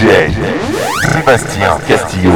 DJ Sébastien Castillo.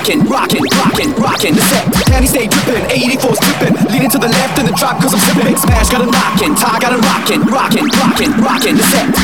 rockin', rockin', rockin', rockin'. The set, Danny stay drippin', 84 drippin'. leanin' to the left in the drop cause I'm sippin'. Smash got a rockin', Ty got a rockin', rockin', rockin', rockin'. The set.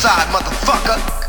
side, motherfucker.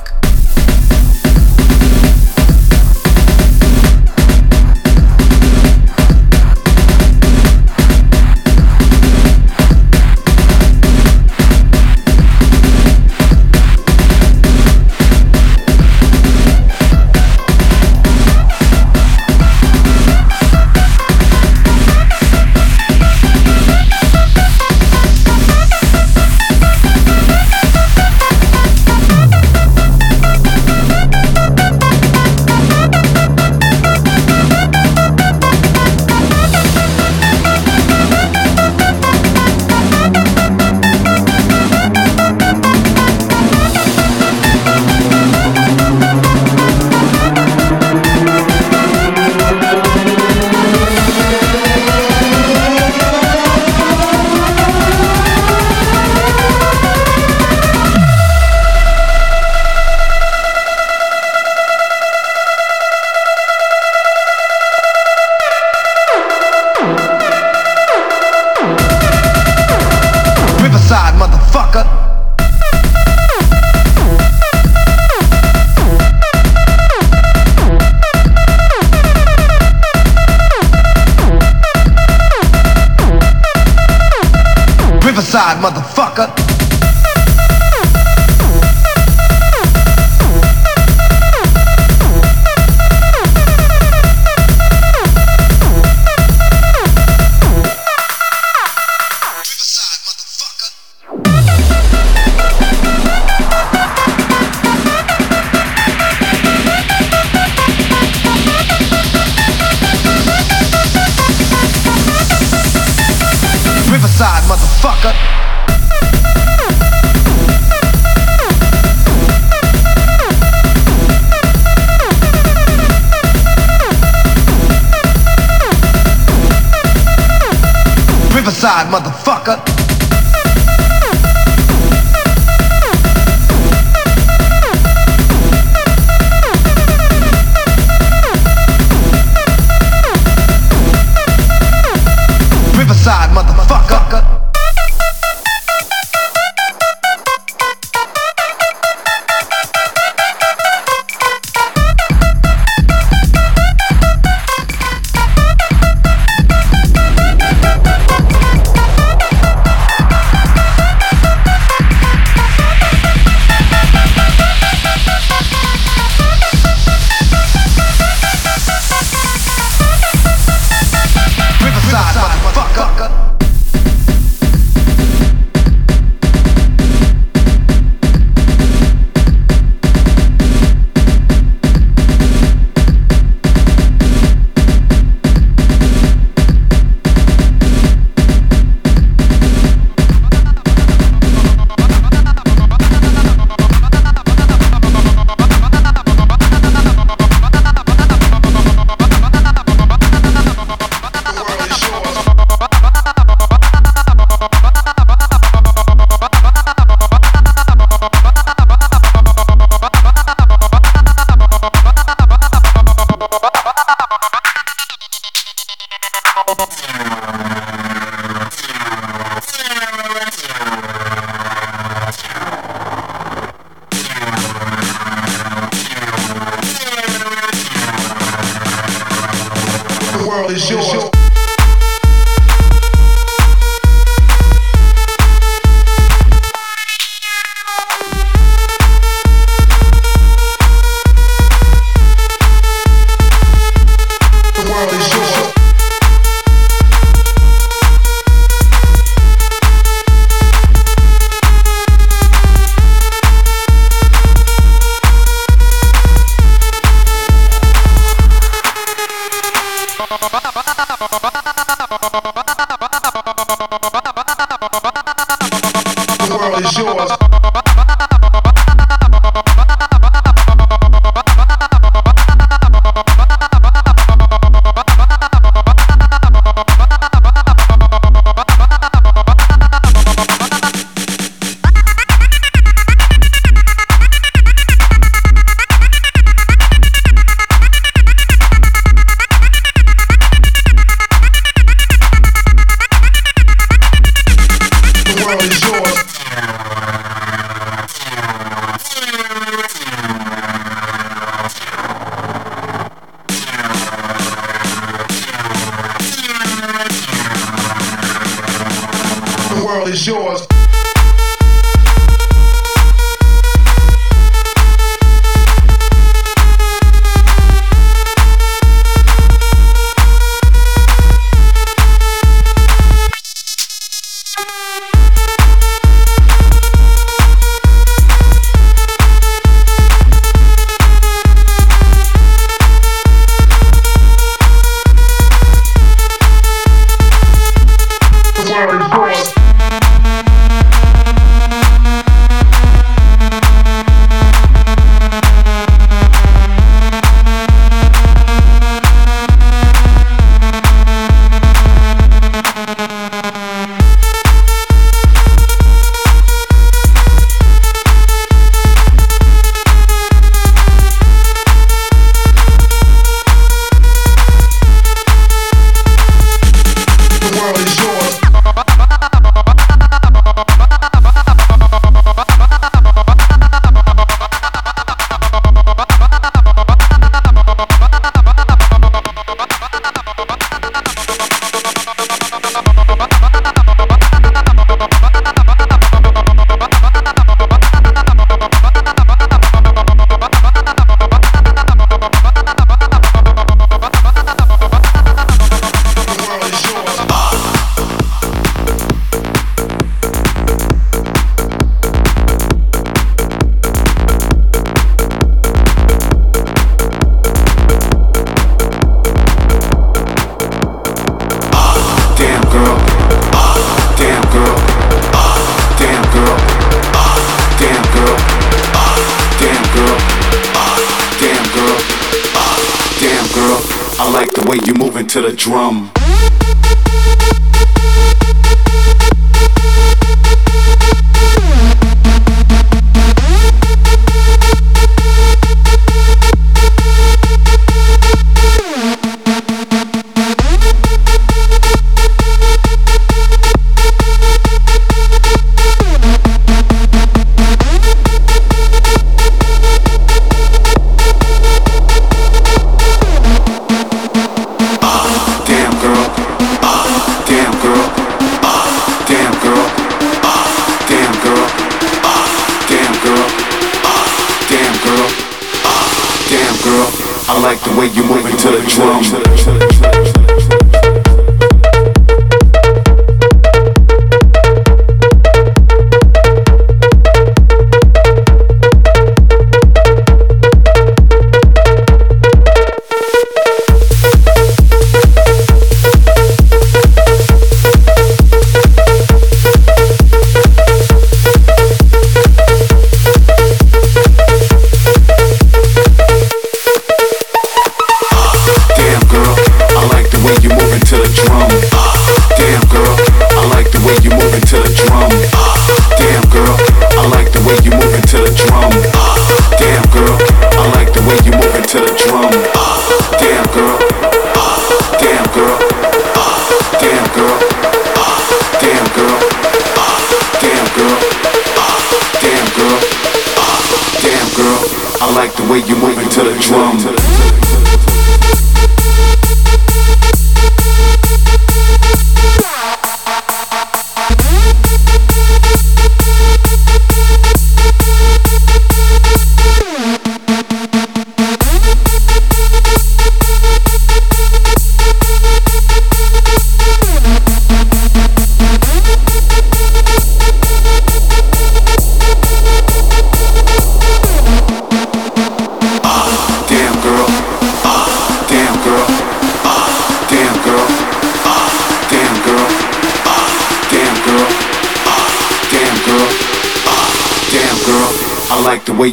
To the drum.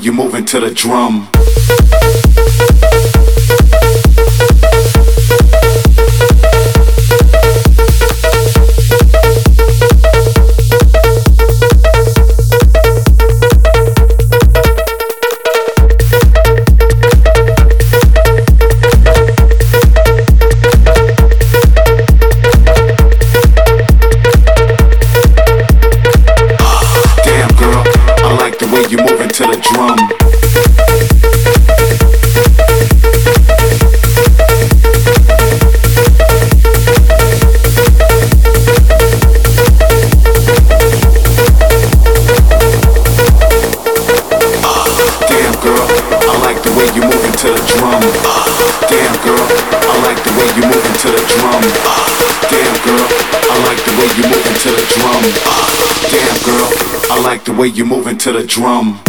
You moving to the drum. Way you moving to the drum.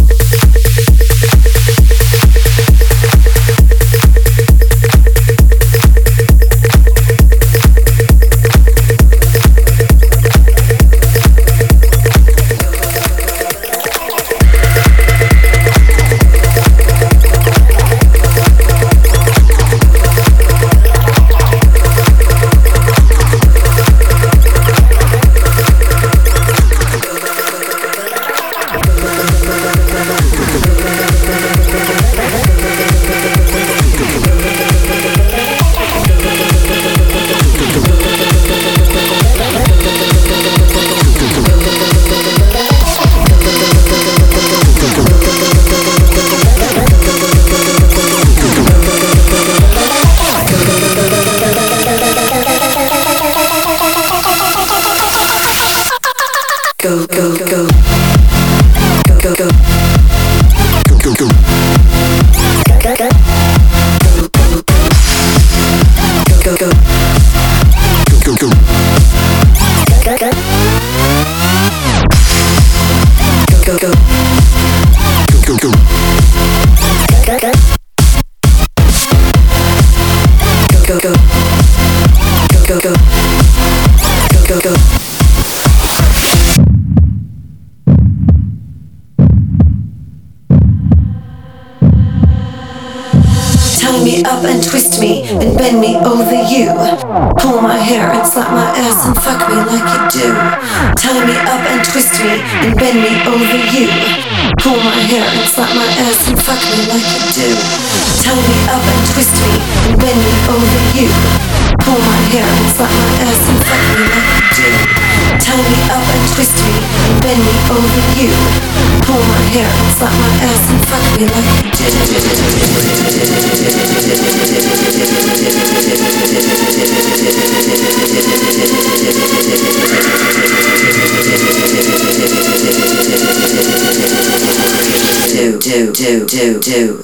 do do do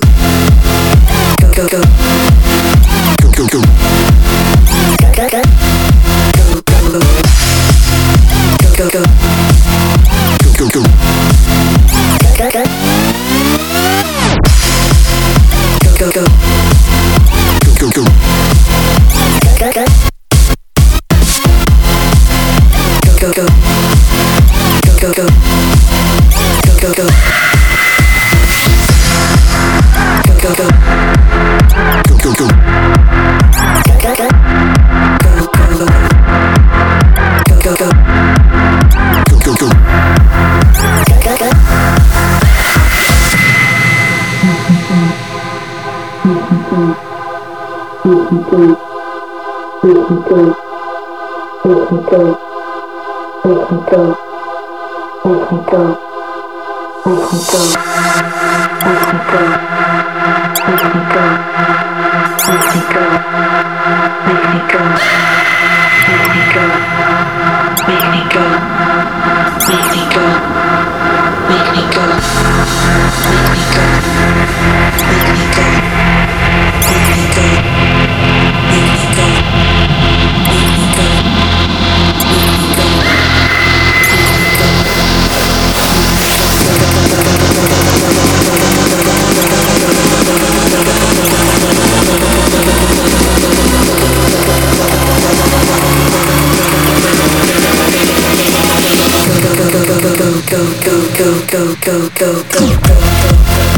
go go. Go go go. Go go go. Go go go. go. We can go. We can go. We can go. We can go. We can go. We can go. We can go. We can go. We can go. We can go. go, go, go, go, go.